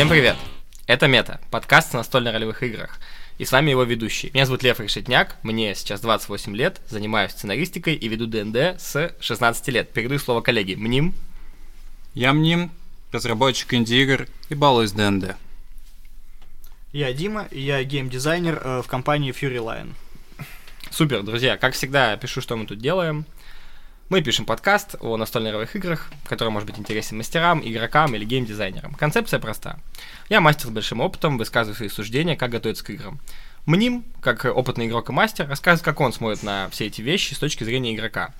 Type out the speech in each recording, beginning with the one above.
Всем привет! Это Мета, подкаст о настольно-ролевых играх. И с вами его ведущий. Меня зовут Лев Решетняк, мне сейчас 28 лет, занимаюсь сценаристикой и веду ДНД с 16 лет. Передаю слово коллеге. Мним. Я Мним, разработчик инди-игр и балуюсь ДНД. Я Дима, и я геймдизайнер э, в компании Fury Lion. Супер, друзья. Как всегда, пишу, что мы тут делаем. Мы пишем подкаст о настольных играх, который может быть интересен мастерам, игрокам или геймдизайнерам. Концепция проста. Я мастер с большим опытом, высказываю свои суждения, как готовиться к играм. Мним, как опытный игрок и мастер, рассказывает, как он смотрит на все эти вещи с точки зрения игрока.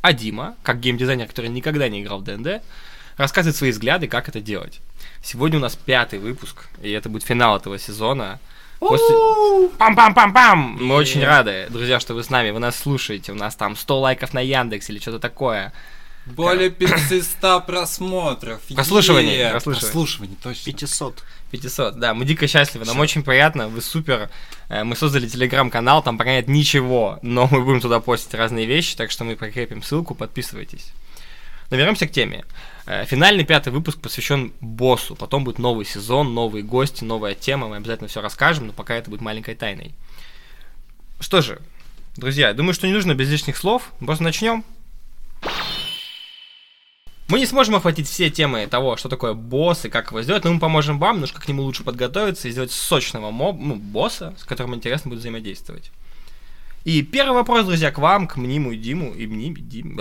А Дима, как геймдизайнер, который никогда не играл в ДНД, рассказывает свои взгляды, как это делать. Сегодня у нас пятый выпуск, и это будет финал этого сезона. После... Пам-пам-пам-пам! Мы очень рады, друзья, что вы с нами, вы нас слушаете. У нас там 100 лайков на Яндекс или что-то такое. Более 500 просмотров. Прослушиваний, прослушиваний. Точно. 500. 500, да, мы дико счастливы, нам очень приятно, вы супер. Э, Мы создали телеграм-канал, там пока нет ничего, но мы будем туда постить разные вещи, так что мы прикрепим ссылку, подписывайтесь. Но вернемся к теме. Э, Финальный пятый выпуск посвящен боссу. Потом будет новый сезон, новые гости, новая тема. Мы обязательно все расскажем, но пока это будет маленькой тайной. Что же, друзья, думаю, что не нужно без лишних слов. Просто начнем. Мы не сможем охватить все темы того, что такое босс и как его сделать, но мы поможем вам немножко к нему лучше подготовиться и сделать сочного моб, ну, босса, с которым интересно будет взаимодействовать. И первый вопрос, друзья, к вам, к Мниму и Диму, и Мним, Дим...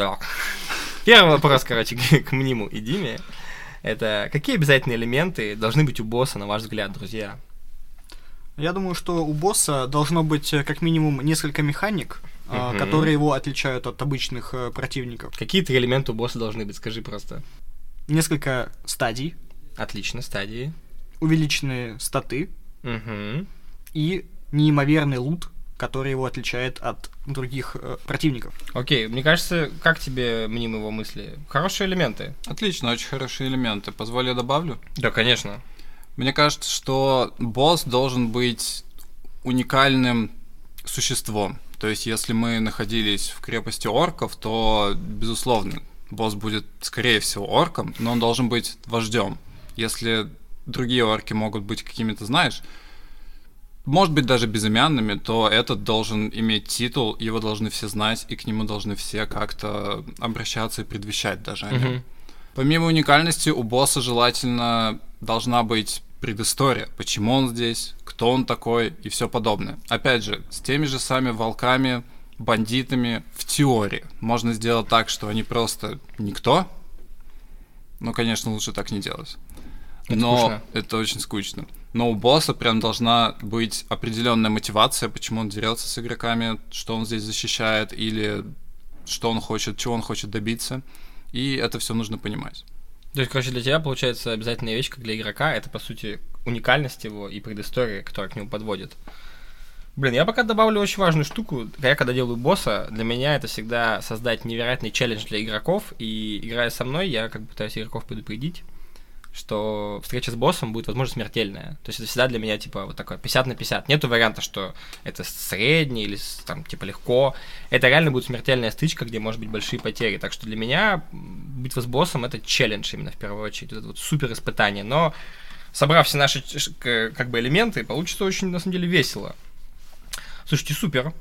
Первый вопрос, короче, к Мниму и Диме. Это какие обязательные элементы должны быть у босса, на ваш взгляд, друзья? Я думаю, что у босса должно быть э, как минимум несколько механик, Мгм. которые его отличают от обычных э, противников. Какие три элемента у босса должны быть? Скажи просто. Несколько стадий, Отлично, стадии. увеличенные статы Угу. и неимоверный лут, который его отличает от других э, противников. Окей, мне кажется, как тебе мним его мысли? Хорошие элементы. Отлично, очень хорошие элементы. Позволь я добавлю? Да, конечно. Мне кажется, что босс должен быть уникальным существом. То есть, если мы находились в крепости орков, то, безусловно, босс будет, скорее всего, орком, но он должен быть вождем. Если другие орки могут быть какими-то, знаешь, может быть, даже безымянными, то этот должен иметь титул, его должны все знать, и к нему должны все как-то обращаться и предвещать даже. Мгм. Помимо уникальности, у босса желательно должна быть предыстория, почему он здесь, кто он такой и все подобное. Опять же, с теми же самыми волками, бандитами в теории можно сделать так, что они просто никто. Ну, конечно, лучше так не делать. Это Но скучно. это очень скучно. Но у босса прям должна быть определенная мотивация, почему он дерется с игроками, что он здесь защищает, или что он хочет, чего он хочет добиться. И это все нужно понимать. То есть, короче, для тебя, получается, обязательная вещь, как для игрока, это, по сути, уникальность его и предыстория, которая к нему подводит. Блин, я пока добавлю очень важную штуку. Я когда делаю босса, для меня это всегда создать невероятный челлендж для игроков, и играя со мной, я как бы пытаюсь игроков предупредить, что встреча с боссом будет, возможно, смертельная. То есть это всегда для меня, типа, вот такое 50 на 50. Нету варианта, что это средний или, там, типа, легко. Это реально будет смертельная стычка, где может быть большие потери. Так что для меня битва с боссом — это челлендж именно в первую очередь. Это вот супер испытание. Но собрав все наши как бы элементы, получится очень, на самом деле, весело. Слушайте, супер.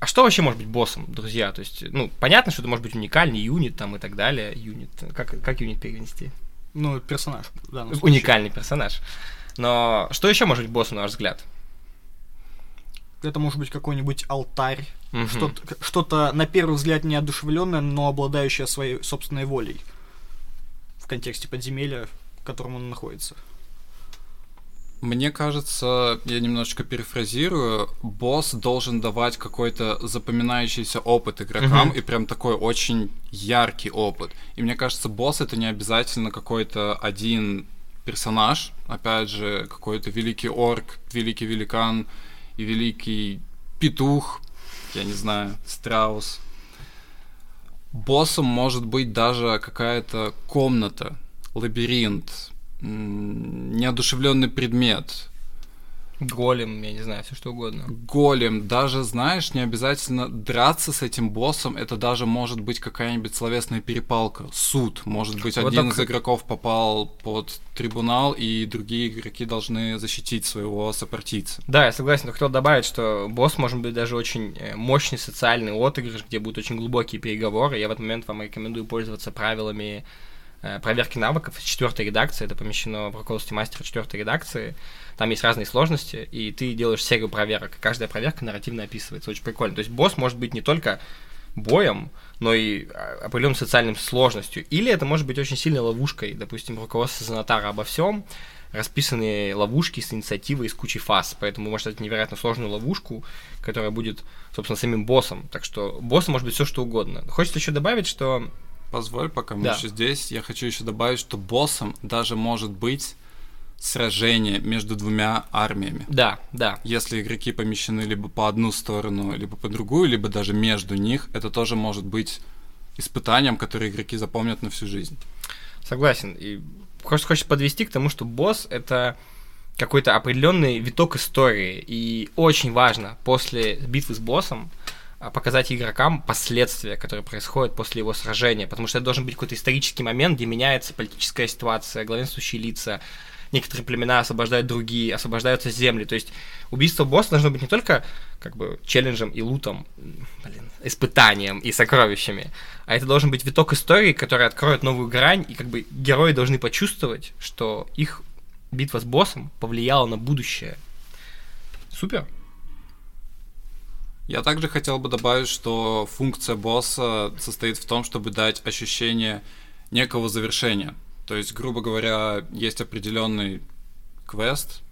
А что вообще может быть боссом, друзья? То есть, ну, понятно, что это может быть уникальный юнит там и так далее. Юнит. Как, как юнит перевести? Ну, персонаж. Уникальный персонаж. Но что еще может быть боссом, на ваш взгляд? Это может быть какой-нибудь алтарь, Мгм. что-то, что-то на первый взгляд неодушевленное, но обладающее своей собственной волей в контексте подземелья, в котором он находится. Мне кажется, я немножечко перефразирую, босс должен давать какой-то запоминающийся опыт игрокам, Мгм. и прям такой очень яркий опыт. И мне кажется, босс это не обязательно какой-то один персонаж, опять же, какой-то великий орк, великий великан и великий петух, я не знаю, страус. Боссом может быть даже какая-то комната, лабиринт, неодушевленный предмет. Голем, я не знаю, все что угодно. Голем, даже, знаешь, не обязательно драться с этим боссом, это даже может быть какая-нибудь словесная перепалка, суд, может быть, Вот один так- из игроков попал под трибунал, и другие игроки должны защитить своего сопартийца. Да, я согласен, но хотел добавить, что босс может быть даже очень э, мощный социальный отыгрыш, где будут очень глубокие переговоры. Я в этот момент вам рекомендую пользоваться правилами проверки навыков из четвертой редакции. Это помещено в руководстве мастера четвертой редакции. Там есть разные сложности, и ты делаешь серию проверок. Каждая проверка нарративно описывается. Очень прикольно. То есть босс может быть не только боем, но и а, определенной социальным сложностью. Или это может быть очень сильной ловушкой. Допустим, руководство Занатара обо всем, расписанные ловушки с инициативой, с кучей фаз. Поэтому вы можете невероятно сложную ловушку, которая будет, собственно, самим боссом. Так что боссом может быть все что угодно. Хочется еще добавить, что Позволь, пока мы Да. еще здесь, я хочу еще добавить, что боссом даже может быть сражение между двумя армиями. да, да, Если игроки помещены либо по одну сторону, либо по другую, либо даже между них, это тоже может быть испытанием, которое игроки запомнят на всю жизнь. согласен. И хочется, хочется подвести к тому, что босс это какой-то определенный виток истории. И очень важно после битвы с боссом показать игрокам последствия, которые происходят после его сражения. Потому что это должен быть какой-то исторический момент, где меняется политическая ситуация, главенствующие лица, некоторые племена освобождают другие, освобождаются земли. То есть убийство босса должно быть не только как бы челленджем и лутом, блин, испытанием и сокровищами, а это должен быть виток истории, который откроет новую грань, и как бы герои должны почувствовать, что их битва с боссом повлияла на будущее. Супер. Я также хотел бы добавить, что функция босса состоит в том, чтобы дать ощущение некого завершения. То есть, грубо говоря, есть определенный квест,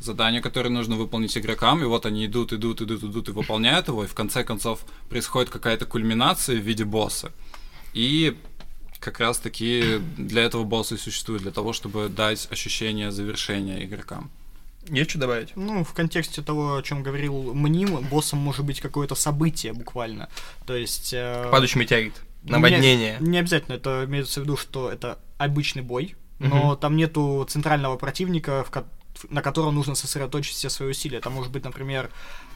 задание, которое нужно выполнить игрокам, и вот они идут, идут, идут, идут и выполняют его, и в конце концов происходит какая-то кульминация в виде босса. И как раз таки для этого босса и существует, для того, чтобы дать ощущение завершения игрокам. Есть что добавить? Ну, в контексте того, о чем говорил Мним, боссом может быть какое-то событие буквально. То есть... э, Падающий метеорит. не- Наводнение. Не, обязательно, это имеется в виду, что это обычный бой, но Мгм. там нету центрального противника, в ко- на котором нужно сосредоточить все свои усилия. Там может быть, например,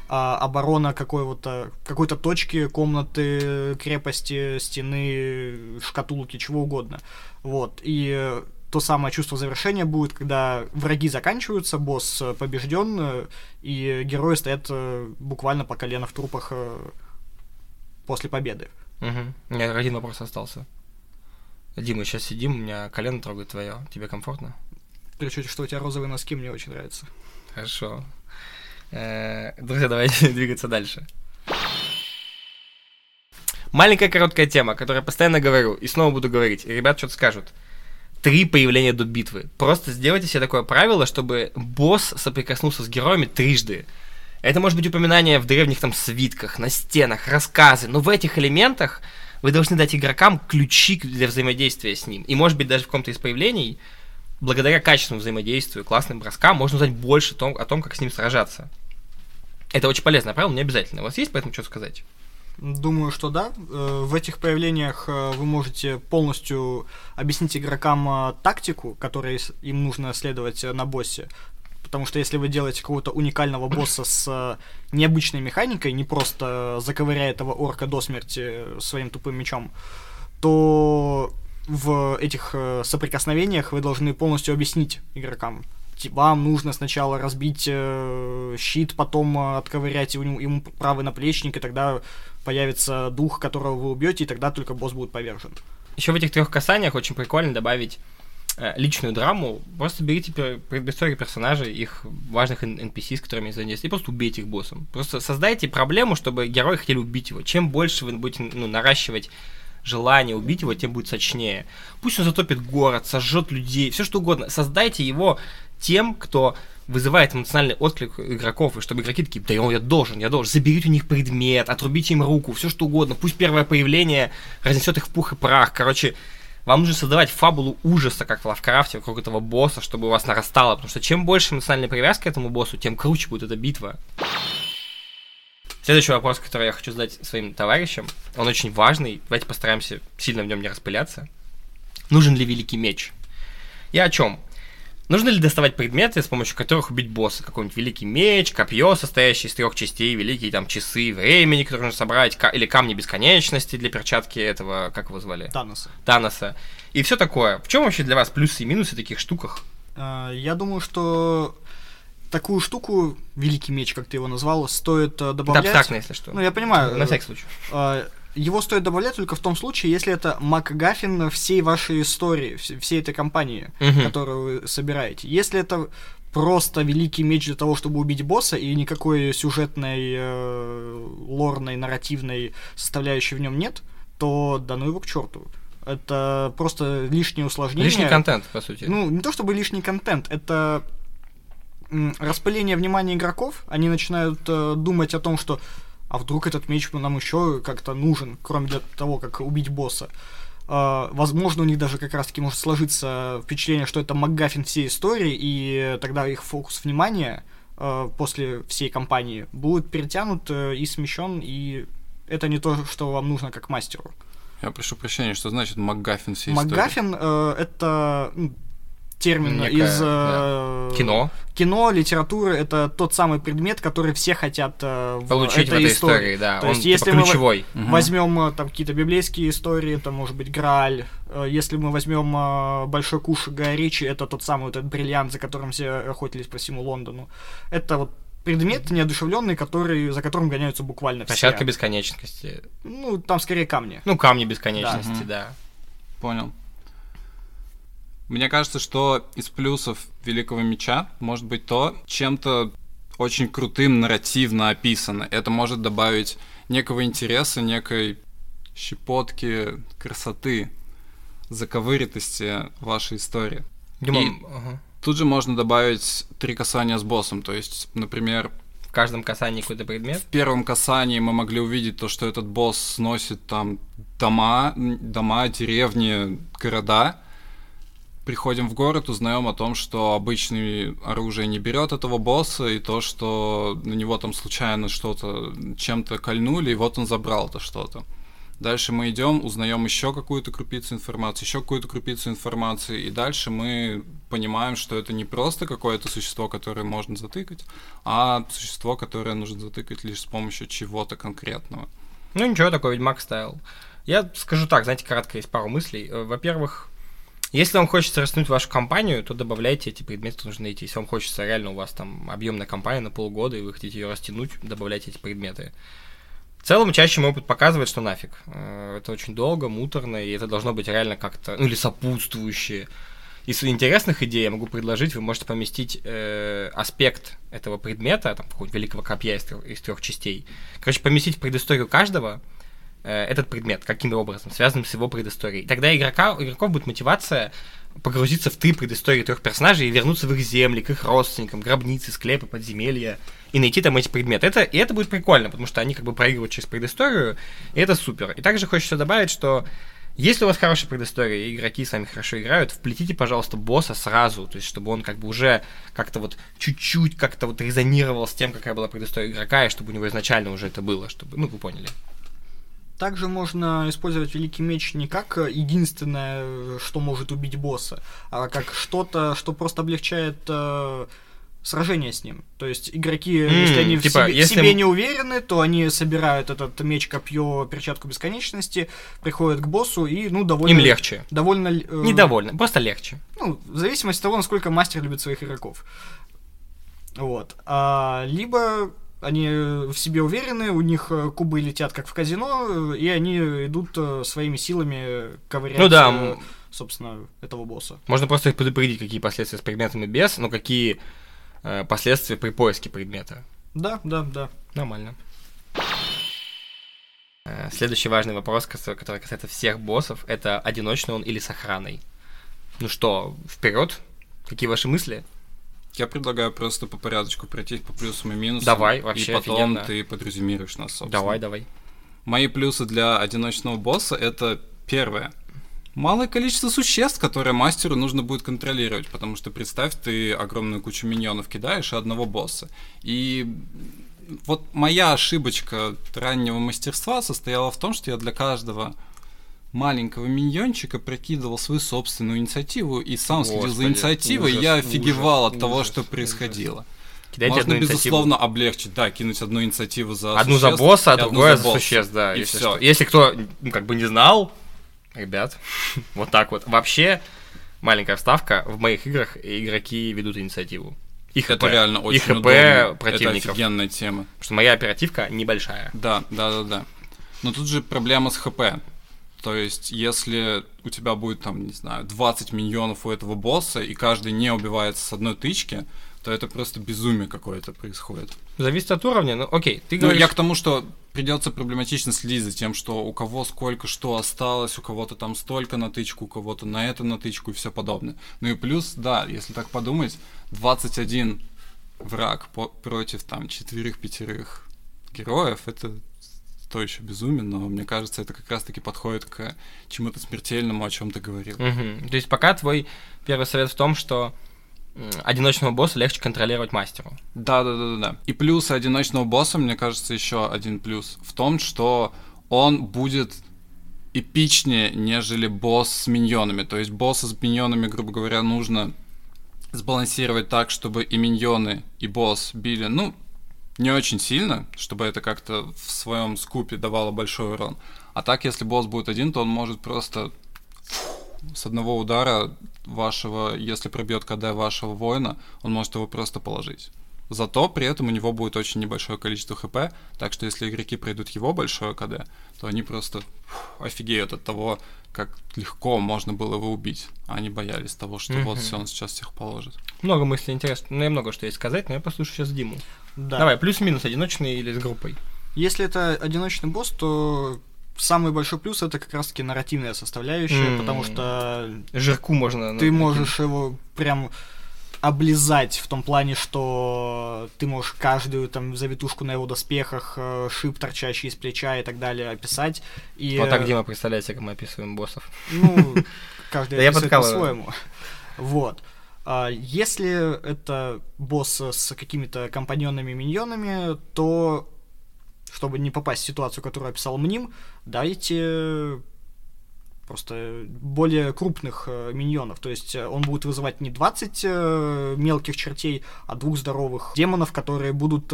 а, оборона какой-то, какой-то точки, комнаты, крепости, стены, шкатулки, чего угодно. Вот. И то самое чувство завершения будет, когда враги заканчиваются, босс э, побежден, э, и герои стоят э, буквально по колено в трупах после победы. Мгм. У меня один вопрос остался. Дима, сейчас сидим, у меня колено трогает твое. Тебе комфортно? При учете, что у тебя розовые носки, мне очень нравится. Хорошо. Друзья, давайте двигаться дальше. Маленькая короткая тема, которую я постоянно говорю, и снова буду говорить, и ребят что-то скажут. Три появления до битвы. Просто сделайте себе такое правило, чтобы босс соприкоснулся с героями трижды. Это может быть упоминание в древних там свитках, на стенах, рассказы, но в этих элементах вы должны дать игрокам ключи для взаимодействия с ним. И может быть даже в каком-то из появлений, благодаря качественному взаимодействию, классным броскам, можно узнать больше том- о том, как с ним сражаться. Это очень полезное правило, не обязательно. У вас есть поэтому что сказать? Думаю, что да. Э, В этих проявлениях э, вы можете полностью объяснить игрокам э, тактику, которой им нужно следовать на боссе. Потому что если вы делаете какого-то уникального босса с необычной механикой, не просто заковыряя этого орка до смерти своим тупым мечом, то в этих соприкосновениях вы должны полностью объяснить игрокам. Вам нужно сначала разбить щит, потом отковырять ему правый наплечник, и тогда появится дух, которого вы убьете, и тогда только босс будет повержен. Еще в этих трех касаниях очень прикольно добавить э, личную драму. Просто берите предыстории персонажей, их важных NPC, с которыми взаимодействуете, и просто убейте их боссом. Просто создайте проблему, чтобы герои хотели убить его. Чем больше вы будете ну, наращивать желание убить его, тем будет сочнее. Пусть он затопит город, сожжет людей, все что угодно. Создайте его тем, кто вызывает эмоциональный отклик игроков, и чтобы игроки такие, да я должен, я должен, заберите у них предмет, отрубите им руку, все что угодно, пусть первое появление разнесет их в пух и прах, короче, вам нужно создавать фабулу ужаса, как в Лавкрафте, вокруг этого босса, чтобы у вас нарастало, потому что чем больше эмоциональной привязки к этому боссу, тем круче будет эта битва. Следующий вопрос, который я хочу задать своим товарищам, он очень важный, давайте постараемся сильно в нем не распыляться. Нужен ли великий меч? Я о чем? Нужно ли доставать предметы, с помощью которых убить босса? Какой-нибудь великий меч, копье, состоящее из трех частей, великие там часы времени, которые нужно собрать, ка- или камни бесконечности для перчатки этого, как его звали? Таноса. Таноса. И все такое. В чем вообще для вас плюсы и минусы таких штуках? А, Я думаю, что такую штуку, великий меч, как ты его назвал, стоит э, Это добавлять. абстрактно, если что. Ну, я понимаю. На всякий случай. Его стоит добавлять только в том случае, если это МакГаффин всей вашей истории, вс- всей этой компании, Мгм. которую вы собираете. Если это просто великий меч для того, чтобы убить босса, и никакой сюжетной, э, лорной, нарративной составляющей в нем нет, то да ну его к черту. Это просто лишнее усложнение. Лишний контент, по сути. Ну, не то чтобы лишний контент, это распыление внимания игроков. Они начинают э, думать о том, что а вдруг этот меч нам еще как-то нужен, кроме для того, как убить босса. Э, возможно, у них даже как раз-таки может сложиться впечатление, что это МакГаффин всей истории, и тогда их фокус внимания э, после всей кампании будет перетянут э, и смещен, и это не то, что вам нужно как мастеру. Я прошу прощения, что значит МакГаффин всей истории? МакГаффин э, это ну, термин Некое, из э, Кино. Кино, литературы это тот самый предмет, который все хотят э, в Получить в этой этой истории, да. То Он есть, типа если мы ключевой. Мгм. возьмем э, там какие-то библейские истории, это может быть Грааль. Э, Если мы возьмем э, Большой куш Гая Ричи, это тот самый вот этот бриллиант, за которым все охотились по всему Лондону. Это вот предмет неодушевленный, который, за которым гоняются буквально все. Площадка бесконечности. Ну, там скорее камни. Ну, камни бесконечности, Мгм. да. Понял. Мне кажется, что из плюсов Великого Меча может быть то, чем-то очень крутым нарративно описано. Это может добавить некого интереса, некой щепотки красоты, заковыритости вашей истории. Димон, ага. Тут же можно добавить три касания с боссом. То есть, например, в каждом касании какой-то предмет. в первом касании мы могли увидеть то, что этот босс сносит там дома, дома, деревни, города. Приходим в город, узнаем о том, что обычное оружие не берет этого босса, и то, что на него там случайно что-то чем-то кольнули, и вот он забрал это что-то. Дальше мы идем, узнаем еще какую-то крупицу информации, еще какую-то крупицу информации, и дальше мы понимаем, что это не просто какое-то существо, которое можно затыкать, а существо, которое нужно затыкать лишь с помощью чего-то конкретного. Ну ничего, такой Ведьмак стайл. Я скажу так, знаете, кратко есть пару мыслей. Во-первых, если вам хочется растянуть вашу компанию, то добавляйте эти предметы, нужно найти. Если вам хочется реально, у вас там объемная компания на полгода, и вы хотите ее растянуть, добавляйте эти предметы. В целом, чаще мой опыт показывает, что нафиг. Э, Это очень долго, муторно, и это должно быть реально как-то, ну или сопутствующее. Из интересных идей я могу предложить, вы можете поместить э, аспект этого предмета, там, какого-нибудь великого копья из, из трех частей. Короче, поместить предысторию каждого этот предмет каким-то образом, связанным с его предысторией. Тогда игрока, у игроков будет мотивация погрузиться в три предыстории трех персонажей и вернуться в их земли, к их родственникам, гробницы, склепы, подземелья, и найти там эти предметы. Это, и это будет прикольно, потому что они как бы проигрывают через предысторию, и это супер. И также хочется добавить, что если у вас хорошая предыстория, и игроки с вами хорошо играют, вплетите, пожалуйста, босса сразу, то есть чтобы он как бы уже как-то вот чуть-чуть как-то вот резонировал с тем, какая была предыстория игрока, и чтобы у него изначально уже это было, чтобы, ну, вы поняли. Также можно использовать Великий Меч не как единственное, что может убить босса, а как что-то, что просто облегчает э, сражение с ним. То есть игроки, М, если они в типа, себе, в если себе м- не уверены, то они собирают этот меч, копье, перчатку бесконечности, приходят к боссу и, ну, довольно... Им легче. Довольно... э, Недовольно, просто легче. Ну, в зависимости от того, насколько мастер любит своих игроков. Вот. А, либо они в себе уверены, у них э, кубы летят как в казино, э, и они идут э, своими силами ковырять, Ну да, э, собственно, этого босса. Можно просто их предупредить, какие последствия с предметами без, но какие э, последствия при поиске предмета. Да, да, да. Нормально. Э, Следующий важный вопрос, который касается всех боссов, это одиночный он или с охраной. Ну что, вперед? Какие ваши мысли? Я предлагаю просто по порядочку пройтись по плюсам и минусам. Давай, вообще И потом офигенно. ты подрезюмируешь нас, собственно. Давай, давай. Мои плюсы для одиночного босса это первое. Малое количество существ, которые мастеру нужно будет контролировать, потому что представь, ты огромную кучу миньонов кидаешь и одного босса. И вот моя ошибочка раннего мастерства состояла в том, что я для каждого маленького миньончика прокидывал свою собственную инициативу и сам следил за инициативой, ужас, я офигевал ужас, от того, ужас, что происходило. Кидайте Можно, одну инициативу. безусловно, облегчить, да, кинуть одну инициативу за Одну за босса, а и одну другое за босса. существ, да. И если все. что. Если кто ну, как бы не знал, ребят, вот так вот. Вообще, маленькая вставка, в моих играх игроки ведут инициативу. Их Это ХП. реально очень И ХП удобно. Это противников. офигенная тема. Потому что моя оперативка небольшая. Да, да, да, да. Но тут же проблема с ХП. То есть, если у тебя будет, там, не знаю, 20 миньонов у этого босса, и каждый не убивается с одной тычки, то это просто безумие какое-то происходит. Зависит от уровня. Ну, окей, ты Ну, говоришь... я к тому, что придется проблематично следить за тем, что у кого сколько что осталось, у кого-то там столько на тычку, у кого-то на это на тычку и все подобное. Ну и плюс, да, если так подумать, 21 враг по- против там четверых-пятерых героев, это то еще безумие, но мне кажется, это как раз-таки подходит к чему-то смертельному, о чем ты говорил. Мгм. То есть пока твой первый совет в том, что одиночного босса легче контролировать мастеру. Да, да, да, да, да. И плюсы одиночного босса, мне кажется, еще один плюс в том, что он будет эпичнее, нежели босс с миньонами. То есть босса с миньонами, грубо говоря, нужно сбалансировать так, чтобы и миньоны, и босс били, ну, не очень сильно, чтобы это как-то в своем скупе давало большой урон. А так, если босс будет один, то он может просто с одного удара вашего, если пробьет КД вашего воина, он может его просто положить. Зато при этом у него будет очень небольшое количество хп, так что если игроки пройдут его большое КД, то они просто офигеют от того, как легко можно было его убить. А они боялись того, что вот Мгм. все, он сейчас всех положит. Много мыслей интересно. Ну, я много что есть сказать, но я послушаю сейчас Диму. Да. Давай, плюс-минус, одиночный или с группой? Если это одиночный босс, то самый большой плюс это как раз-таки нарративная составляющая, М. потому что Жирку можно... ты ну, можешь его прям облизать в том плане, что ты можешь каждую там завитушку на его доспехах, э, шип, торчащий из плеча и так далее описать. И, Вот так, э, Дима, представляете, как мы описываем боссов. Ну, каждый описывает по-своему. Вот. А Если это босс с какими-то компаньонами-миньонами, то, чтобы не попасть в ситуацию, которую описал Мним, дайте просто более крупных э, миньонов. То есть э, он будет вызывать не 20 э, мелких чертей, а двух здоровых демонов, которые будут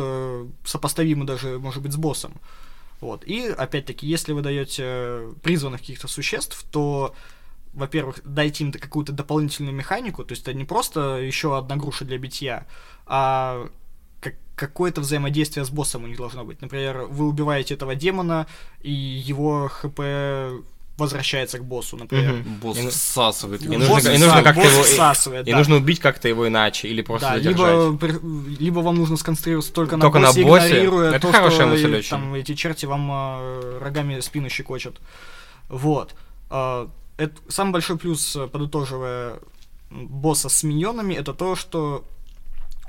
сопоставимы даже, может быть, с боссом. Вот. И, опять-таки, если вы даете призванных каких-то существ, то, во-первых, дайте им какую-то дополнительную механику, то есть это не просто еще одна груша для битья, а как- какое-то взаимодействие с боссом у них должно быть. Например, вы убиваете этого демона, и его хп возвращается к боссу, например. Мгм. Босс И ну- всасывает. и его. нужно- Босс и нужно как-то босс его- всасывает, И да. нужно убить как-то его иначе, или просто Да, задержать. либо, либо вам нужно сконцентрироваться только, Только на на боссе, боссе. игнорируя Это то, хорошая что мысль э, очень. там эти черти вам э, рогами спину щекочут. Вот. А, это самый большой плюс, э, подытоживая босса с миньонами, это то, что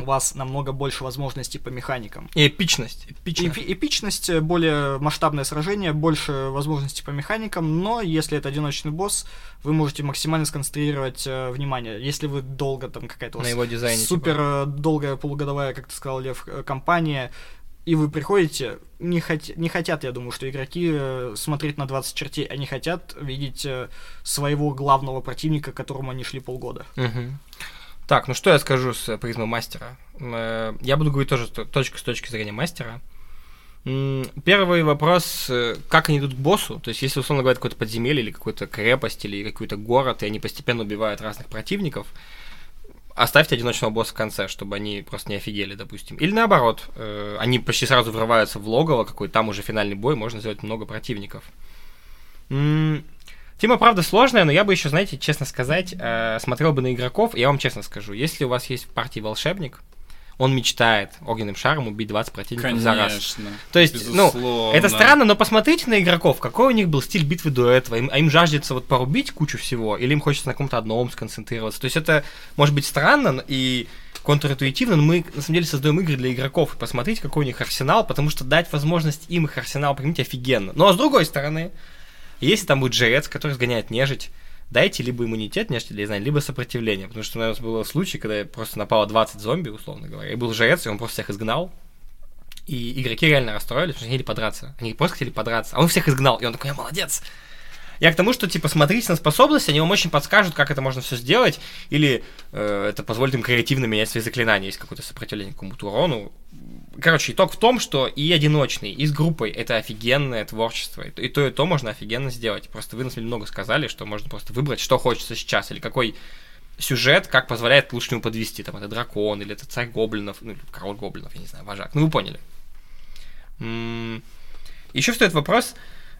у вас намного больше возможностей по механикам. И эпичность. эпичность. Эпи- эпичность, э, более масштабное сражение, больше возможностей по механикам, но если это одиночный босс, вы можете максимально сконцентрировать э, внимание. Если вы долго там какая-то На его дизайне. супер типа. долгая полугодовая, как ты сказал, Лев, кампания, и вы приходите, не, хот- не хотят, я думаю, что игроки э, смотреть на 20 чертей, они хотят видеть э, своего главного противника, к которому они шли полгода. Так, ну что я скажу с э, призмы мастера? Я буду говорить тоже точка с точки зрения мастера. Первый вопрос, как они идут к боссу, то есть если, условно говоря, какое-то подземелье или какую-то крепость или какой-то город, и они постепенно убивают разных противников, оставьте одиночного босса в конце, чтобы они просто не офигели, допустим. Или наоборот, э, они почти сразу врываются в логово, какой там уже финальный бой, можно сделать много противников. М, Тема, правда, сложная, но я бы еще, знаете, честно сказать, э, смотрел бы на игроков, и я вам честно скажу, если у вас есть в партии волшебник, он мечтает огненным шаром убить 20 противников за раз. Конечно. То есть, ну, безусловно. Это странно, но посмотрите на игроков, какой у них был стиль битвы до этого. Им, а им жаждется вот порубить кучу всего, или им хочется на каком-то одном сконцентрироваться. То есть это может быть странно но- и контринтуитивно, но мы на самом деле создаем игры для игроков. И посмотрите, какой у них арсенал, потому что дать возможность им их арсенал применить офигенно. Но с другой стороны, если там будет жрец, который сгоняет нежить, дайте либо иммунитет для знания, либо сопротивление. Потому что у нас был случай, когда просто напало 20 зомби, условно говоря, и был жрец, и он просто всех изгнал. И игроки реально расстроились, потому что они хотели подраться. Они просто хотели подраться. А он всех изгнал. И он такой, я молодец. Я к тому, что, типа, смотрите на способности, они вам очень подскажут, как это можно все сделать, или э, это позволит им креативно менять свои заклинания, есть какое-то сопротивление какому-то урону. Короче, итог в том, что и одиночный, и с группой это офигенное творчество. И то, и то, можно офигенно сделать. Просто вы, на самом много сказали, что можно просто выбрать, что хочется сейчас, или какой сюжет, как позволяет лучше ему подвести. Там это дракон, или это царь гоблинов, ну, король гоблинов, я не знаю, вожак. Ну, вы поняли. Еще встает вопрос,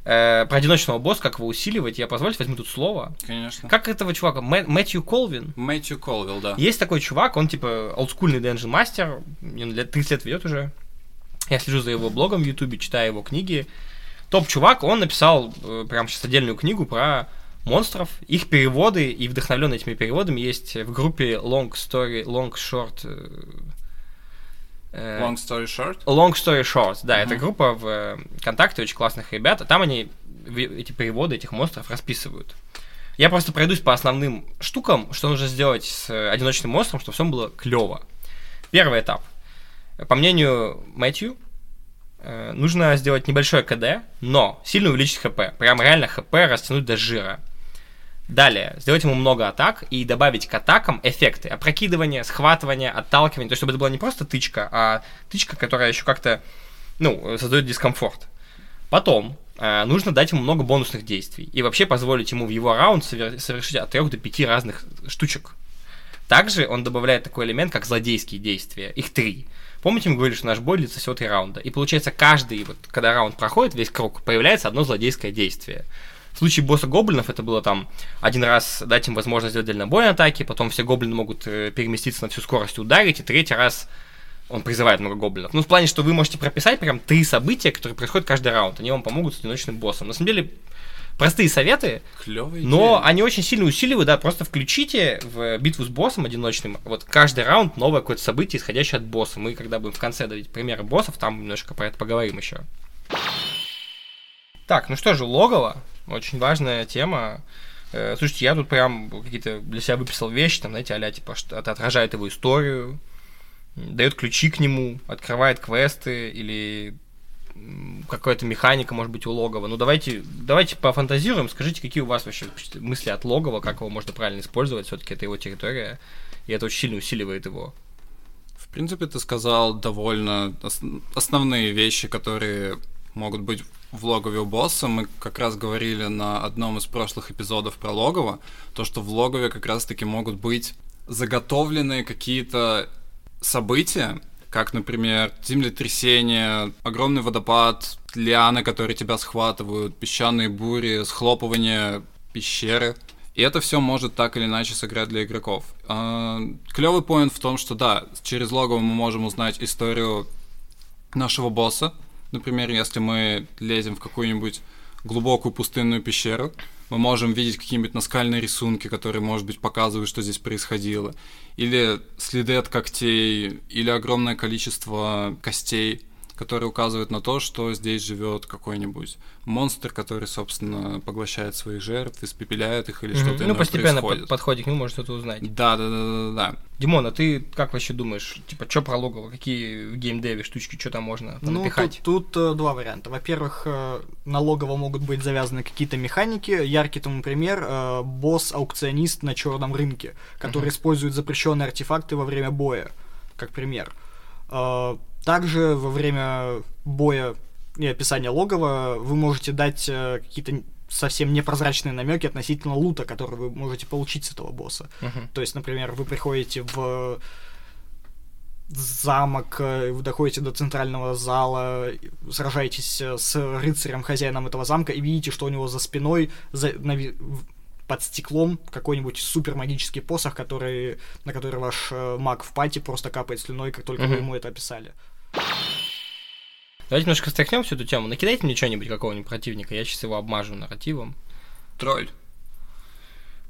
э, про одиночного босса, как его усиливать. Я позвольте возьму тут слово. Конечно. Как этого чувака? Мэ- Мэтью Колвин. Мэтью Колвилл, да. Есть такой чувак, он типа олдскульный Dungeon мастер, он лет 30 лет ведет уже. Я слежу за его блогом в Ютубе, читаю его книги. Топ-чувак, он написал э, прям сейчас отдельную книгу про монстров, их переводы, и вдохновленные этими переводами есть в группе Long Story, Long Short... э, Long Story Short? Long Story Short, да, uh-huh. это группа в э, ВКонтакте, очень классных ребят, там они эти переводы этих монстров расписывают. Я просто пройдусь по основным штукам, что нужно сделать с одиночным монстром, чтобы все было клево. Первый этап. По мнению Мэтью, э, нужно сделать небольшое КД, но сильно увеличить ХП. Прям реально ХП растянуть до жира. Далее, сделать ему много атак и добавить к атакам эффекты. Опрокидывание, схватывание, отталкивание. То есть, чтобы это была не просто тычка, а тычка, которая еще как-то, ну, создает дискомфорт. Потом, э, нужно дать ему много бонусных действий. И вообще позволить ему в его раунд совершить от 3 до 5 разных штучек. Также он добавляет такой элемент, как злодейские действия. Их три. Помните, мы говорили, что наш бой длится всего три раунда. И получается, каждый, вот, когда раунд проходит, весь круг, появляется одно злодейское действие. В случае босса гоблинов это было там один раз дать им возможность сделать дальнобойные атаки, потом все гоблины могут э, переместиться на всю скорость и ударить, и третий раз он призывает много гоблинов. Ну, в плане, что вы можете прописать прям три события, которые происходят каждый раунд. Они вам помогут с одиночным боссом. На самом деле, простые советы, Клевая но идея. они очень сильно усиливают, да, просто включите в битву с боссом одиночным, вот каждый раунд новое какое-то событие, исходящее от босса. Мы, когда будем в конце давить примеры боссов, там немножко про это поговорим еще. Так, ну что же, логово, очень важная тема. Э, слушайте, я тут прям какие-то для себя выписал вещи, там, знаете, а типа, что это отражает его историю, дает ключи к нему, открывает квесты или какая-то механика, может быть, у логова. Ну, давайте, давайте пофантазируем, скажите, какие у вас вообще мысли от логова, как его можно правильно использовать, все-таки это его территория, и это очень сильно усиливает его. В принципе, ты сказал довольно основные вещи, которые могут быть в логове у босса. Мы как раз говорили на одном из прошлых эпизодов про логово, то, что в логове как раз-таки могут быть заготовленные какие-то события, как, например, землетрясение, огромный водопад, лианы, которые тебя схватывают, песчаные бури, схлопывание пещеры. И это все может так или иначе сыграть для игроков. А, Клевый поинт в том, что да, через логово мы можем узнать историю нашего босса, Например, если мы лезем в какую-нибудь глубокую пустынную пещеру, мы можем видеть какие-нибудь наскальные рисунки, которые, может быть, показывают, что здесь происходило, или следы от когтей, или огромное количество костей, которые указывают на то, что здесь живет какой-нибудь монстр, который, собственно, поглощает своих жертв, испепеляет их или mm-hmm. что-то Ну, постепенно происходит. по подходе к нему может что-то узнать. Да, да, да, да, да. Димон, а ты как вообще думаешь, типа, что про логово, какие в геймдеве штучки, что там можно там ну, напихать? Тут, тут э, два варианта. Во-первых, э, на логово могут быть завязаны какие-то механики. Яркий тому пример э, босс-аукционист на черном рынке, который uh-huh. использует запрещенные артефакты во время боя, как пример. Также во время боя и описания логова вы можете дать э, какие-то совсем непрозрачные намеки относительно лута, который вы можете получить с этого босса. Uh-huh. То есть, например, вы приходите в замок, э, вы доходите до центрального зала, сражаетесь э, с рыцарем, хозяином этого замка, и видите, что у него за спиной, за, на, под стеклом какой-нибудь супер магический посох, который, на который ваш маг в пати просто капает слюной, как только uh-huh. вы ему это описали. Давайте немножко стряхнем всю эту тему. Накидайте мне что-нибудь какого-нибудь противника, я сейчас его обмажу нарративом. Тролль.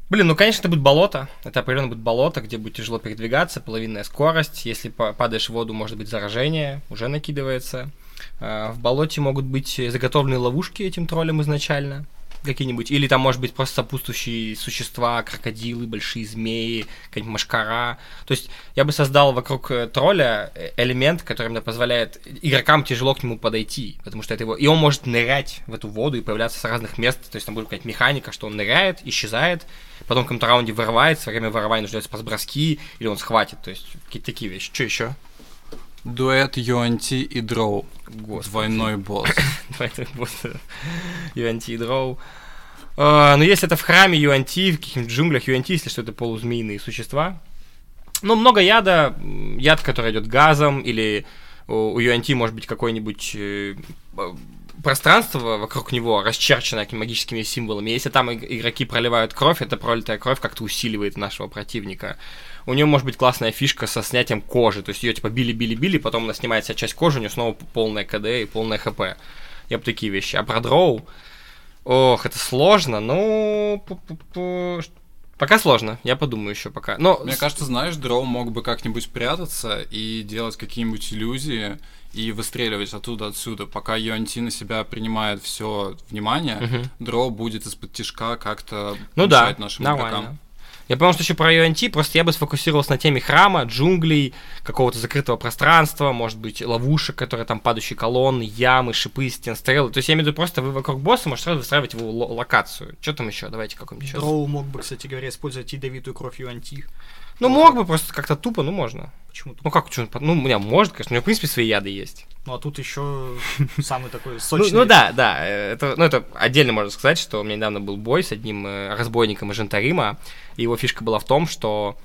Блин, ну, конечно, это будет болото. Это определенно будет болото, где будет тяжело передвигаться, половинная скорость. Если падаешь в воду, может быть заражение, уже накидывается. А, в болоте могут быть заготовленные ловушки этим троллем изначально. Какие-нибудь, или там, может быть, просто сопутствующие существа, крокодилы, большие змеи, какая-нибудь машкара. То есть я бы создал вокруг э, тролля э, элемент, который мне позволяет игрокам тяжело к нему подойти, потому что это его... И он может нырять в эту воду и появляться с разных мест, то есть там будет какая-то механика, что он ныряет, исчезает, потом в каком-то раунде вырывается, во время вырывания нуждается спас-броски, или он схватит, то есть какие-то такие вещи. Что еще? Дуэт Юанти и Дроу. Господи. Двойной босс. Двойной босс. Юанти и Дроу. А, ну, если это в храме Юанти, в каких-нибудь джунглях Юанти, если что, это полузмеиные существа. Ну, много яда, яд, который идет газом, или у Юанти может быть какой-нибудь э, пространство вокруг него расчерчено какими- магическими символами. Если там иг- игроки проливают кровь, эта пролитая кровь как-то усиливает нашего противника. У нее может быть классная фишка со снятием кожи. То есть ее типа били-били-били, потом она снимает вся часть кожи, у нее снова полная КД и полная ХП. Я бы такие вещи. А про дроу... Ох, это сложно, ну... Пока сложно, я подумаю еще пока. Но Мне кажется, знаешь, Дроу мог бы как-нибудь прятаться и делать какие-нибудь иллюзии и выстреливать оттуда отсюда. Пока Юанти на себя принимает все внимание, Мгм. Дроу будет из-под тишка как-то Ну да, нашим нормально. игрокам. Я понял, что еще про UNT, просто я бы сфокусировался на теме храма, джунглей, какого-то закрытого пространства, может быть, ловушек, которые там падающие колонны, ямы, шипы, стенстрелы. То есть я имею в виду просто вы вокруг босса можете сразу выстраивать его ло- локацию. Что там еще? Давайте какой-нибудь еще. Дроу мог бы, кстати говоря, использовать ядовитую кровь Юанти. Ну, мог бы просто как-то тупо, ну можно. Почему-то. Ну как, чё, ну, у меня может, конечно, у меня, в принципе, свои яды есть. Ну, а тут еще самый такой Ну, сочный. ну да, да, э, это, ну это отдельно можно сказать, что у меня недавно был бой с одним э, разбойником из Жентарима, и его фишка была в том, что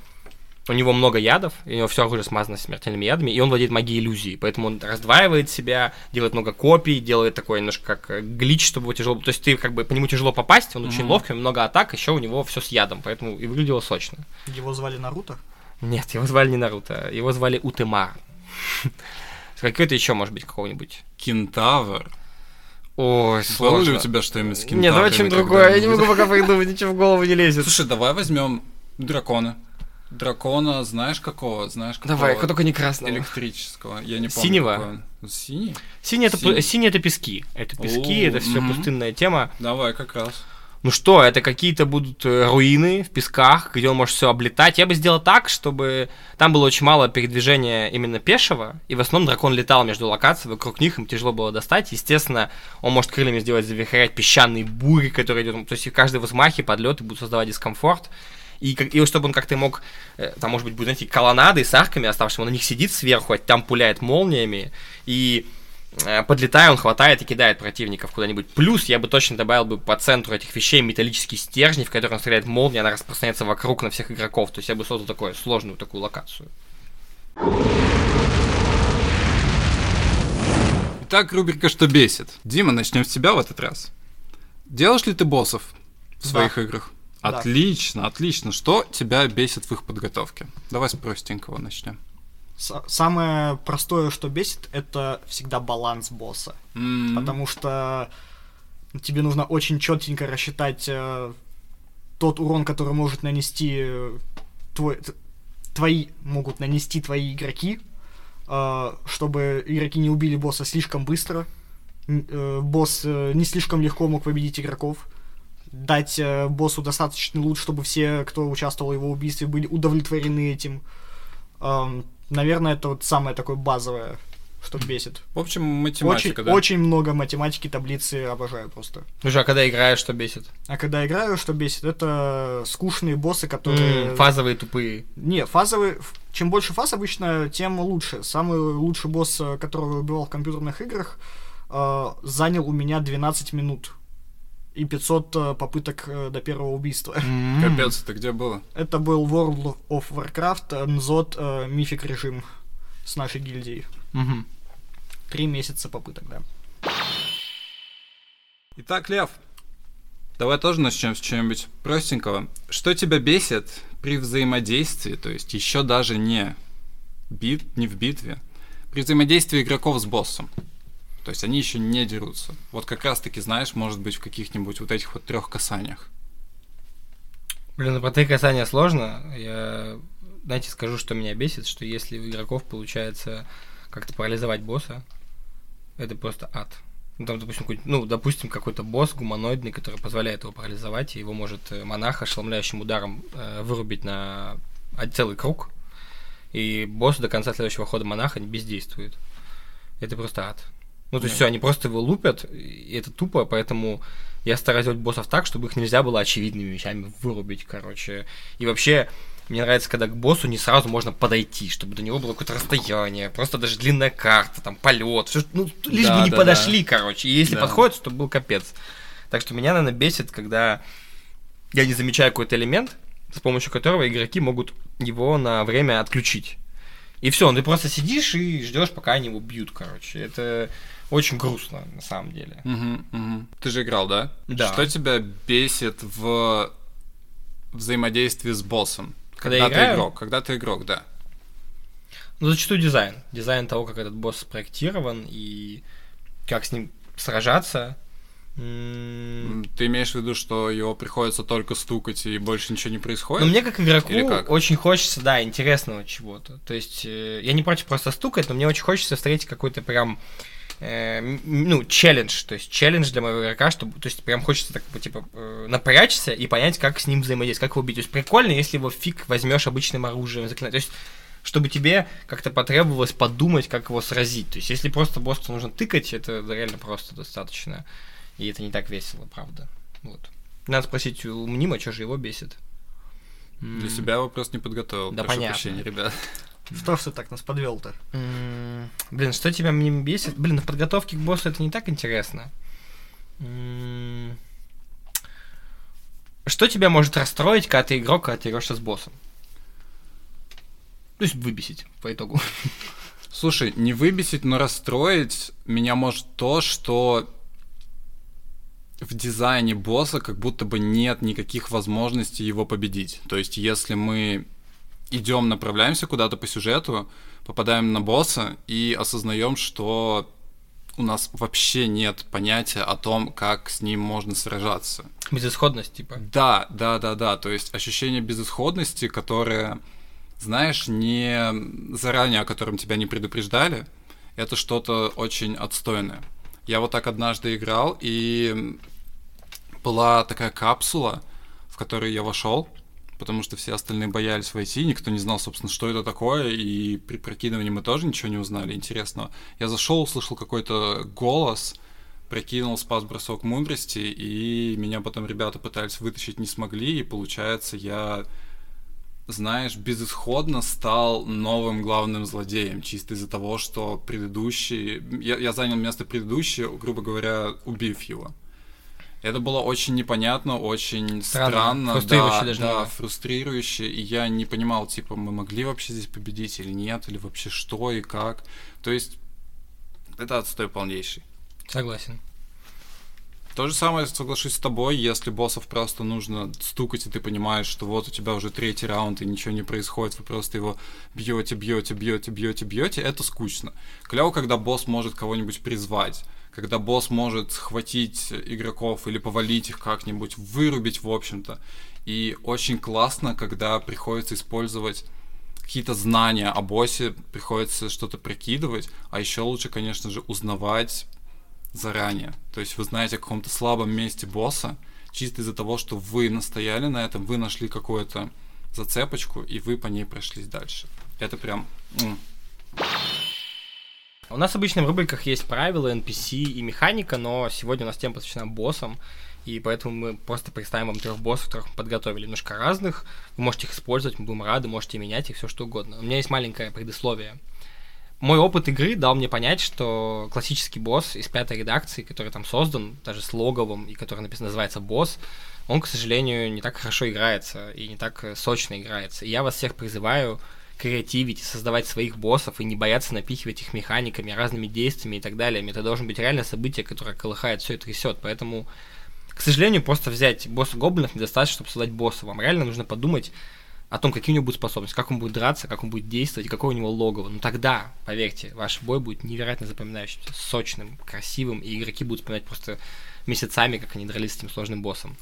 у него много ядов, и у него все оружие смазано смертельными ядами, и он владеет магией иллюзии, поэтому он раздваивает себя, делает много копий, делает такой немножко как э, глич, чтобы его тяжело... То есть ты как бы по нему тяжело попасть, он очень Мгм. ловкий, много атак, еще у него все с ядом, поэтому и выглядело сочно. Его звали Наруто. Нет, его звали не Наруто, его звали Утемар. Какой-то еще, может быть, какого-нибудь. Кентавр. Ой, Было сложно. ли у тебя что-нибудь с кентаврами? Нет, давай чем другое, я не могу пока придумать, ничего в голову не лезет. Слушай, давай возьмем дракона. Дракона, знаешь какого? Знаешь какого? Давай, только не красного. Электрического. Я не помню. Синего? какой он. Синий? Синий это, Синий. синий это пески. Это пески, О, это все мгм. пустынная тема. Давай, как раз. Ну что, это какие-то будут э, руины в песках, где он может все облетать. Я бы сделал так, чтобы там было очень мало передвижения именно пешего, и в основном дракон летал между локациями, вокруг них им тяжело было достать. Естественно, он может крыльями сделать, завихрять песчаные бури, которые идут. То есть и в взмахе подлеты будут создавать дискомфорт. И, как- и чтобы он как-то мог, э, там, может быть, будут, знаете, колоннады с арками оставшими, он на них сидит сверху, а там пуляет молниями, и э, подлетая, он хватает и кидает противников куда-нибудь. Плюс я бы точно добавил бы по центру этих вещей металлические стержни, в которые он стреляет молния, она распространяется вокруг на всех игроков. То есть я бы создал такую сложную такую локацию. Итак, рубрика «Что бесит?». Дима, начнем с тебя в этот раз. Делаешь ли ты боссов в своих играх? Да. Отлично, отлично. Что тебя бесит в их подготовке? Давай с простенького начнем. С- Самое простое, что бесит, это всегда баланс босса. М, Потому что тебе нужно очень четенько рассчитать э, тот урон, который может нанести э, твой, твои могут нанести твои игроки, э, чтобы игроки не убили босса слишком быстро. Э, босс э, не слишком легко мог победить игроков. Дать э, боссу достаточный лут, чтобы все, кто участвовал в его убийстве, были удовлетворены этим. Эм, наверное, это вот самое такое базовое, что бесит. В общем, Очень, математика, да? очень много математики, таблицы обожаю просто. Ну же, а когда играешь, что бесит? А когда играю, что бесит, это скучные боссы, которые... М, Фазовые тупые. Не, фазовые... Чем больше фаз обычно, тем лучше. Самый лучший босс, э, которого я убивал в компьютерных играх, э, занял у меня 12 минут. И 500 э, попыток э, до первого убийства. Капец, это где было? Это был World of Warcraft, Нзот, э, мифик режим с нашей гильдией. Мгм. Три месяца попыток, да. Итак, Лев, давай тоже начнем с чего-нибудь простенького. Что тебя бесит при взаимодействии, то есть еще даже не, бит, не в битве, при взаимодействии игроков с боссом? То есть они еще не дерутся. Вот как раз-таки, знаешь, может быть, в каких-нибудь вот этих вот трех касаниях. Блин, ну про три касания сложно. Я, знаете, скажу, что меня бесит, что если у игроков получается как-то парализовать босса, это просто ад. Ну, там, допустим, какой ну, допустим, какой-то босс гуманоидный, который позволяет его парализовать, и его может э, монах ошеломляющим ударом э, вырубить на целый круг, и босс до конца следующего хода монаха бездействует. Это просто ад. Ну, то есть все, они просто его лупят, и это тупо, поэтому я стараюсь делать боссов так, чтобы их нельзя было очевидными вещами вырубить, короче. И вообще, мне нравится, когда к боссу не сразу можно подойти, чтобы до него было какое-то расстояние, просто даже длинная карта, там, полет, все, ну, лишь да, бы не да, подошли, да. короче. И если да. подходит, то был капец. Так что меня, наверное, бесит, когда я не замечаю какой-то элемент, с помощью которого игроки могут его на время отключить. И все, ты просто сидишь и ждешь, пока они его бьют, короче. Это очень грустно, на самом деле. Угу, угу. Ты же играл, да? Да. Что тебя бесит в взаимодействии с боссом? Когда, когда играю? ты игрок, когда ты игрок, да. Ну, зачастую дизайн. Дизайн того, как этот босс спроектирован и как с ним сражаться. Ты имеешь в виду, что его приходится только стукать и больше ничего не происходит? Ну, мне как игроку как? очень хочется, да, интересного чего-то. То есть, э, я не против просто стукать, но мне очень хочется встретить какой-то прям э, ну, челлендж, то есть челлендж для моего игрока, чтобы, то есть прям хочется так, типа, э, напрячься и понять, как с ним взаимодействовать, как его убить. То есть прикольно, если его фиг возьмешь обычным оружием, заклинать. То есть чтобы тебе как-то потребовалось подумать, как его сразить. То есть если просто босса нужно тыкать, это реально просто достаточно. И это не так весело, правда. Вот. Надо спросить у Мнима, что же его бесит. Для себя вопрос не подготовил. Да, Прошу понятно. прощения, ребят. Что ж ты так нас подвел-то? Блин, что тебя мне бесит? Блин, в подготовке к боссу это не так интересно. Что тебя может расстроить, когда ты игрок, когда ты играешь с боссом? То есть выбесить по итогу. Слушай, не выбесить, но расстроить меня может то, что в дизайне босса как будто бы нет никаких возможностей его победить. То есть, если мы идем, направляемся куда-то по сюжету, попадаем на босса и осознаем, что у нас вообще нет понятия о том, как с ним можно сражаться. Безысходность, типа. Да, да, да, да. То есть ощущение безысходности, которое, знаешь, не заранее, о котором тебя не предупреждали, это что-то очень отстойное. Я вот так однажды играл, и была такая капсула, в которую я вошел, потому что все остальные боялись войти, никто не знал, собственно, что это такое, и при прокидывании мы тоже ничего не узнали интересного. Я зашел, услышал какой-то голос, прокинул спас бросок мудрости, и меня потом ребята пытались вытащить, не смогли, и получается, я знаешь, безысходно стал новым главным злодеем, чисто из-за того, что предыдущий... Я, я занял место предыдущего, грубо говоря, убив его. Это было очень непонятно, очень странно, странно фрустрирующе да, даже да, фрустрирующе, и я не понимал, типа, мы могли вообще здесь победить или нет, или вообще что и как. То есть, это отстой полнейший. Согласен. То же самое, соглашусь с тобой, если боссов просто нужно стукать, и ты понимаешь, что вот у тебя уже третий раунд, и ничего не происходит, вы просто его бьете, бьете, бьете, бьете, бьете, это скучно. Клево, когда босс может кого-нибудь призвать когда босс может схватить игроков или повалить их как-нибудь, вырубить, в общем-то. И очень классно, когда приходится использовать какие-то знания о боссе, приходится что-то прикидывать, а еще лучше, конечно же, узнавать заранее. То есть вы знаете о каком-то слабом месте босса, чисто из-за того, что вы настояли на этом, вы нашли какую-то зацепочку, и вы по ней прошлись дальше. Это прям... У нас обычно в рубриках есть правила, NPC и механика, но сегодня у нас тема посвящена боссам, и поэтому мы просто представим вам трех боссов, которых мы подготовили немножко разных. Вы можете их использовать, мы будем рады, можете менять их, все что угодно. У меня есть маленькое предусловие. Мой опыт игры дал мне понять, что классический босс из пятой редакции, который там создан, даже с логовым, и который написано, называется босс, он, к сожалению, не так хорошо играется и не так сочно играется. И я вас всех призываю креативить, создавать своих боссов и не бояться напихивать их механиками, разными действиями и так далее. Это должен быть реально событие, которое колыхает все и трясет. Поэтому, к сожалению, просто взять босса гоблинов недостаточно, чтобы создать босса. Вам реально нужно подумать о том, какие у него будут способности, как он будет драться, как он будет действовать, какое у него логово. Ну тогда, поверьте, ваш бой будет невероятно запоминающимся, сочным, красивым, и игроки будут вспоминать просто месяцами, как они дрались с этим сложным боссом.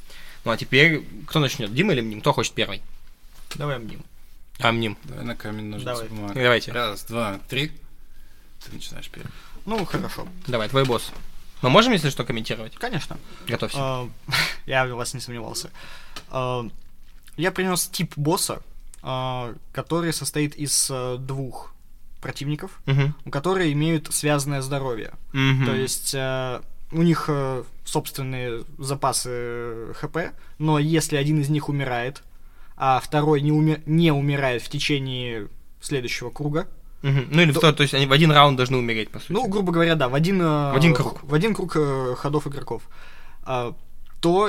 Ну а теперь, кто начнет, Дима или Мним? Кто хочет первый? Давай Мним. Амним. Давай на камень, ножницы, Давай. бумага. Давайте. Раз, два, три. Ты начинаешь первый. Ну, хорошо. Давай, твой босс. Мы можем, если что, комментировать? Конечно. Готовься. А, Я в вас не сомневался. Я принес тип босса, а, который состоит из а, двух противников, Мгм. которые имеют связанное здоровье. Мгм. То есть э, у них э, собственные запасы э, ХП, но если один из них умирает, а второй не, уми- не умирает в течение следующего круга, Мгм. Ну или То- то, то есть они в один раунд должны умереть, по сути. ну, грубо говоря, да, в один, э, В один круг. В один круг э, ходов игроков, а, то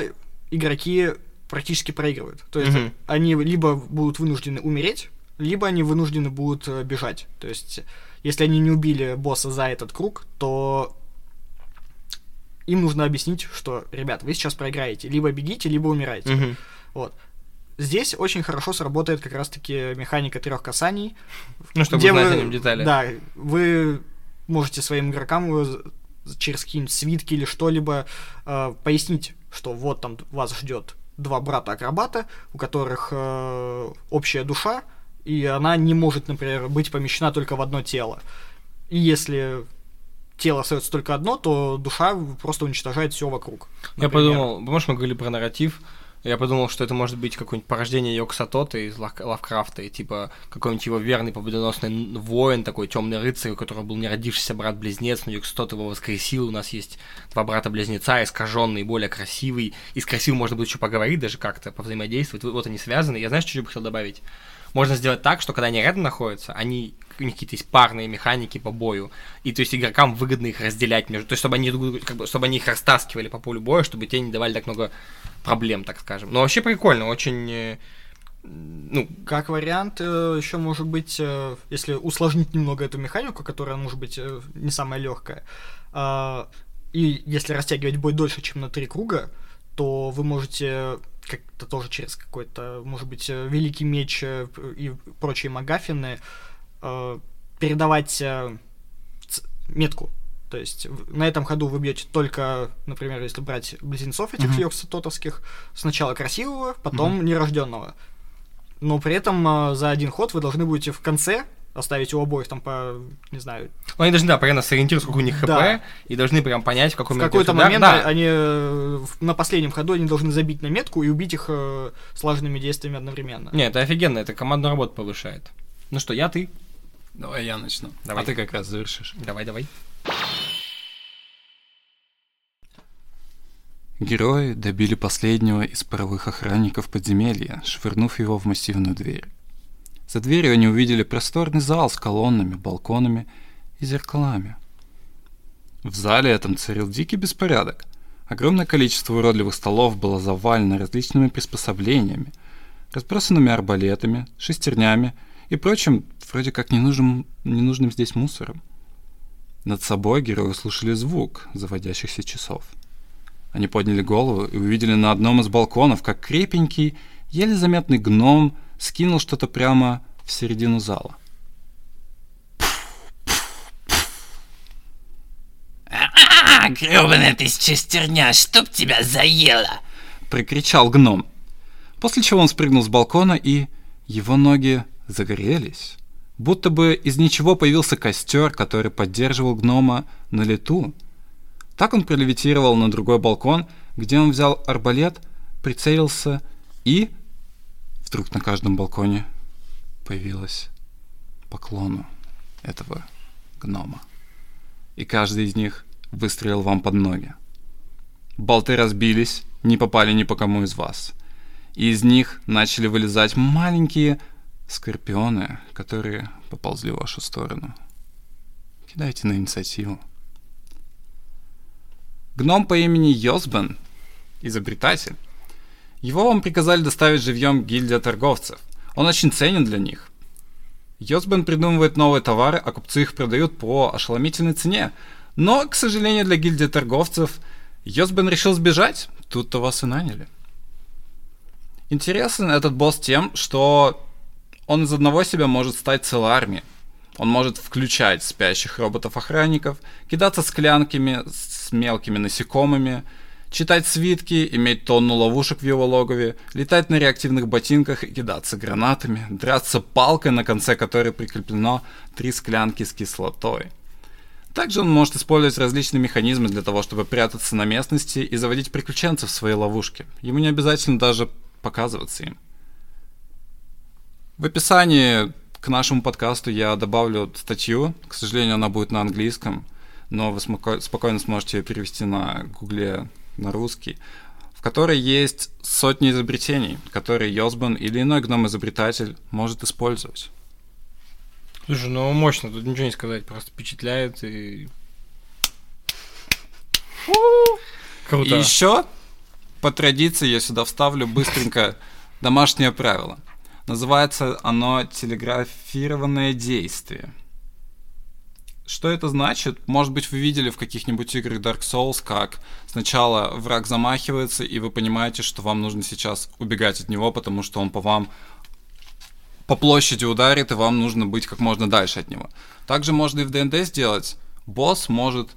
игроки практически проигрывают. То есть Мгм. они либо будут вынуждены умереть, либо они вынуждены будут э, бежать. То есть, если они не убили босса за этот круг, то им нужно объяснить, что, ребят, вы сейчас проиграете. Либо бегите, либо умираете. Мгм. Вот. Здесь очень хорошо сработает как раз-таки механика трех касаний. Ну, чтобы где узнать вы- о нем детали. Да, вы можете своим игрокам через какие-нибудь свитки или что-либо э, пояснить, что вот там вас ждет два брата-акробата, у которых э, общая душа, и она не может, например, быть помещена только в одно тело. И если тело остается только одно, то душа просто уничтожает все вокруг. Я например. подумал, помнишь, мы говорили про нарратив, я подумал, что это может быть какое-нибудь порождение Йокса Тота из Лав- Лавкрафта, и типа какой-нибудь его верный победоносный воин, такой темный рыцарь, у которого был не родившийся брат-близнец, но Йокс Тот его воскресил, у нас есть два брата-близнеца, искаженный, более красивый, и с красивым можно будет еще поговорить, даже как-то повзаимодействовать, вот они связаны, я знаешь, что я бы хотел добавить? Можно сделать так, что когда они рядом находятся, они у них какие-то есть парные механики по бою, и то есть игрокам выгодно их разделять между, то есть чтобы они как бы, чтобы они их растаскивали по полю боя, чтобы те не давали так много проблем, так скажем. Но вообще прикольно, очень, э, ну, Как вариант, еще может быть, э, если усложнить немного эту механику, которая может быть э, не самая легкая, а, и если растягивать бой дольше, чем на три круга, то вы можете как-то тоже через какой-то, может быть, э, великий меч э, и прочие магафины э, передавать э, метку. То есть в- на этом ходу вы бьете только, например, если брать близнецов этих Мгм. йоксототовских, сначала красивого, потом нерожденного. Но при этом э, за один ход вы должны будете в конце оставить у обоих там по, не знаю, ну, они должны, да, примерно сориентироваться, сколько у них хп, Да. и должны прям понять, в какой в момент какой-то идет удар. момент Да, они э, в- на последнем ходу они должны забить на метку и убить их э, слаженными действиями одновременно. Не, это офигенно, это командную работу повышает. Ну что, я, ты? Давай я начну. Давай. А ты как раз завершишь. Давай, давай. Герои добили последнего из паровых охранников подземелья, швырнув его в массивную дверь. За дверью они увидели просторный зал с колоннами, балконами и зеркалами. В зале этом царил дикий беспорядок. Огромное количество уродливых столов было завалено различными приспособлениями, разбросанными арбалетами, шестернями и прочим, вроде как ненужным, ненужным здесь мусором. Над собой герои услышали звук заводящихся часов. Они подняли голову и увидели на одном из балконов, как крепенький, еле заметный гном скинул что-то прямо в середину зала. А, грёбаная ты шестерня, чтоб тебя заело! Прикричал гном. После чего он спрыгнул с балкона и его ноги загорелись. Будто бы из ничего появился костер, который поддерживал гнома на лету. Так он пролевитировал на другой балкон, где он взял арбалет, прицелился и... Вдруг на каждом балконе появилось по клону этого гнома. И каждый из них выстрелил вам под ноги. Болты разбились, не попали ни по кому из вас. И из них начали вылезать маленькие скорпионы, которые поползли в вашу сторону. Кидайте на инициативу. Гном по имени Йосбен, изобретатель. Его вам приказали доставить живьем гильдия торговцев. Он очень ценен для них. Йосбен придумывает новые товары, а купцы их продают по ошеломительной цене. Но, к сожалению, для гильдии торговцев Йосбен решил сбежать. Тут-то вас и наняли. Интересен этот босс тем, что он из одного себя может стать целой армией. Он может включать спящих роботов-охранников, кидаться склянками с мелкими насекомыми, читать свитки, иметь тонну ловушек в его логове, летать на реактивных ботинках и кидаться гранатами, драться палкой, на конце которой прикреплено три склянки с кислотой. Также он может использовать различные механизмы для того, чтобы прятаться на местности и заводить приключенцев в свои ловушки. Ему не обязательно даже показываться им. В описании к нашему подкасту я добавлю статью. К сожалению, она будет на английском, но вы спокойно сможете ее перевести на гугле на русский, в которой есть сотни изобретений, которые Йосбан или иной гном-изобретатель может использовать. Слушай, ну мощно, тут ничего не сказать, просто впечатляет и... Круто. И еще, по традиции, я сюда вставлю быстренько домашнее правило. Называется оно телеграфированное действие. Что это значит? Может быть, вы видели в каких-нибудь играх Dark Souls, как сначала враг замахивается, и вы понимаете, что вам нужно сейчас убегать от него, потому что он по вам по площади ударит, и вам нужно быть как можно дальше от него. Также можно и в ДНД сделать. Босс может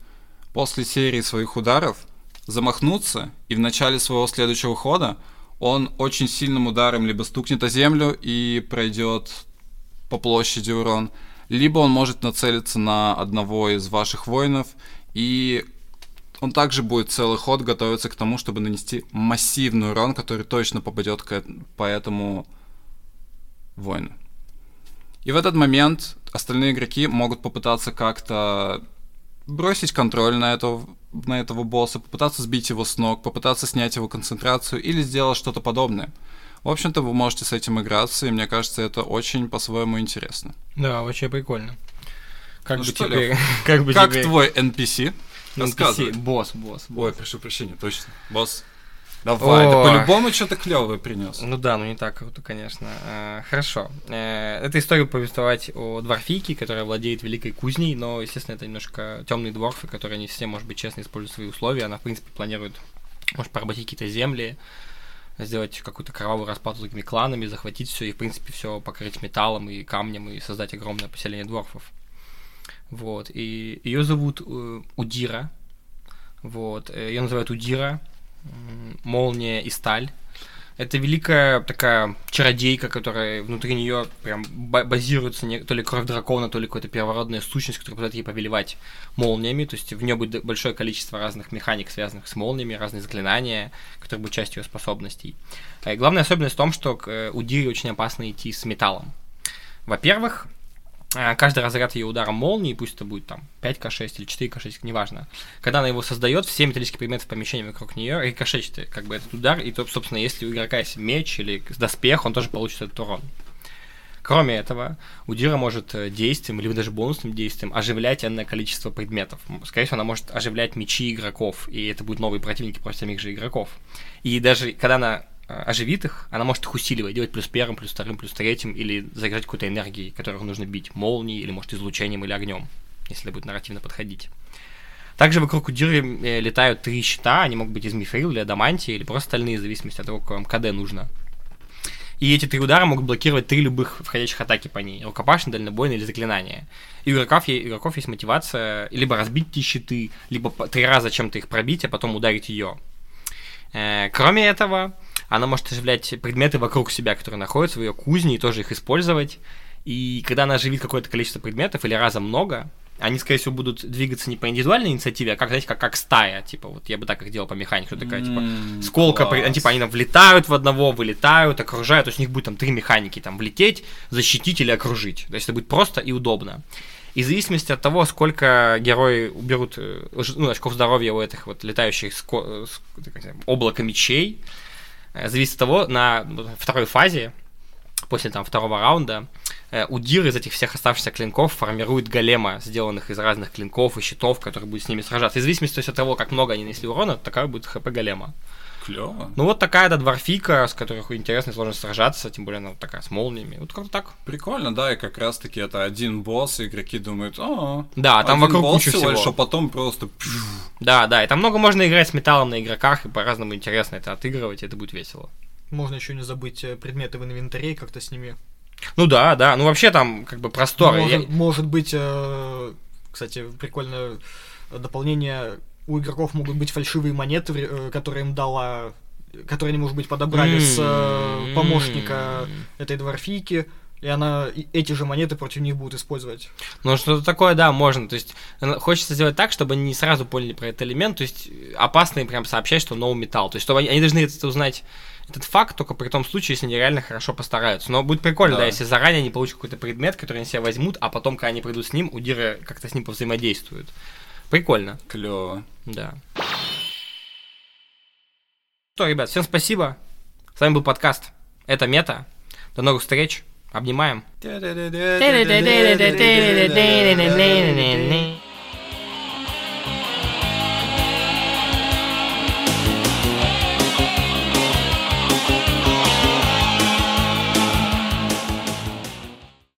после серии своих ударов замахнуться, и в начале своего следующего хода он очень сильным ударом либо стукнет о землю и пройдет по площади урон, либо он может нацелиться на одного из ваших воинов, и он также будет целый ход готовиться к тому, чтобы нанести массивный урон, который точно попадет к, по этому воину. И в этот момент остальные игроки могут попытаться как-то бросить контроль на этого, на этого босса, попытаться сбить его с ног, попытаться снять его концентрацию или сделать что-то подобное. В общем-то, вы можете с этим играться, и мне кажется, это очень по-своему интересно. Да, очень прикольно. Как Ну бы что, теперь... Как бы Как теперь... твой NPC? NPC. Босс, босс, босс. Ой, прошу прощения, точно. Босс. Давай, ты Ой. по-любому что-то клевое принес. Ну да, ну не так круто, конечно. Э, Хорошо. Э, Это история повествовать о дворфийке, которая владеет великой кузней, но, естественно, это немножко темные дворфы, которые не все, может быть, честно используют свои условия. Она, в принципе, планирует, может, поработить какие-то земли, сделать какую-то кровавую расплату с другими кланами, захватить все и, в принципе, все покрыть металлом и камнем и создать огромное поселение дворфов. Вот. И ее зовут э, Удира. Вот. Ее называют Удира. Молния и сталь. Это великая такая чародейка, которая внутри нее прям ба- базируется не- то ли кровь дракона, то ли какая-то первородная сущность, которая позволяет ей повелевать молниями. То есть в нее будет большое количество разных механик, связанных с молниями, разные заклинания, которые будут частью ее способностей. Э, И главная особенность в том, что э, Удире очень опасно идти с металлом. Во-первых, э, каждый разряд ее ударом молнии, пусть это будет там 5к6 или 4к6, неважно, когда она его создает, все металлические предметы в помещении вокруг нее рикошечат как бы этот удар, и то, собственно, если у игрока есть меч или доспех, он тоже получит этот урон. Кроме этого, Удира может э, действием, либо даже бонусным действием оживлять энное количество предметов. Скорее всего, она может оживлять мечи игроков, и это будут новые противники против самих же игроков. И даже когда она э, оживит их, она может их усиливать, делать плюс первым, плюс вторым, плюс третьим, или заряжать какой-то энергией, которую нужно бить молнией, или, может, излучением или огнем, если будет нарративно подходить. Также вокруг Удиры э, летают три щита, они могут быть из мифрил или адамантии, или просто стальные, в зависимости от того, какое вам КД нужно. И эти три удара могут блокировать три любых входящих атаки по ней. Рукопашный, дальнобойный или заклинание. И у игроков, игроков есть мотивация либо разбить эти щиты, либо три раза чем-то их пробить, а потом ударить ее. Э, Кроме этого, она может оживлять предметы вокруг себя, которые находятся в ее кузне, и тоже их использовать. И когда она оживит какое-то количество предметов, или раза много, они, скорее всего, будут двигаться не по индивидуальной инициативе, а как, знаете, как, как стая. Типа, вот я бы так их делал по механике. Что такая, типа, сколка, при- типа, они там влетают в одного, вылетают, окружают. То есть у них будет там три механики, там, влететь, защитить или окружить. То есть это будет просто и удобно. И в зависимости от того, сколько герои уберут э, ну, очков здоровья у этих вот летающих ско- э, облака мечей, зависит от того, на второй фазе, после там второго раунда, э, Удир из этих всех оставшихся клинков формирует голема, сделанных из разных клинков и щитов, которые будут с ними сражаться. И в зависимости от того, как много они нанесли урона, такая будет хп голема. Клево. Ну вот такая, да, дворфика, с которой интересно и сложно сражаться, тем более она вот такая с молниями. Вот как-то так. Прикольно, да, и как раз таки это один босс, и игроки думают, о, Да, там вокруг босс куча всего лишь, а потом просто... Да, да, и там много можно играть с металлом на игроках, и по-разному интересно это отыгрывать, и это будет весело. Можно еще не забыть э, предметы в инвентаре, как-то с ними. Ну да, да. Ну вообще там как бы просторы. Может, Я... может быть, э, кстати, прикольное дополнение. У игроков могут быть фальшивые монеты, э, которые им дала, которые они, может быть, подобрали с м-м-м. помощника этой дворфийки и она и эти же монеты против них будут использовать. Ну, что-то такое, да, можно. То есть, хочется сделать так, чтобы они не сразу поняли про этот элемент, то есть, опасно им прям сообщать, что новый металл. То есть, чтобы они, они должны это узнать этот факт только при том случае, если они реально хорошо постараются. Но будет прикольно, да, да если заранее они получат какой-то предмет, который они себе возьмут, а потом, когда они придут с ним, у Дира как-то с ним повзаимодействуют. Прикольно. Клево. Да. Что, ребят, всем спасибо. С вами был подкаст. Это Мета. До новых встреч. Обнимаем.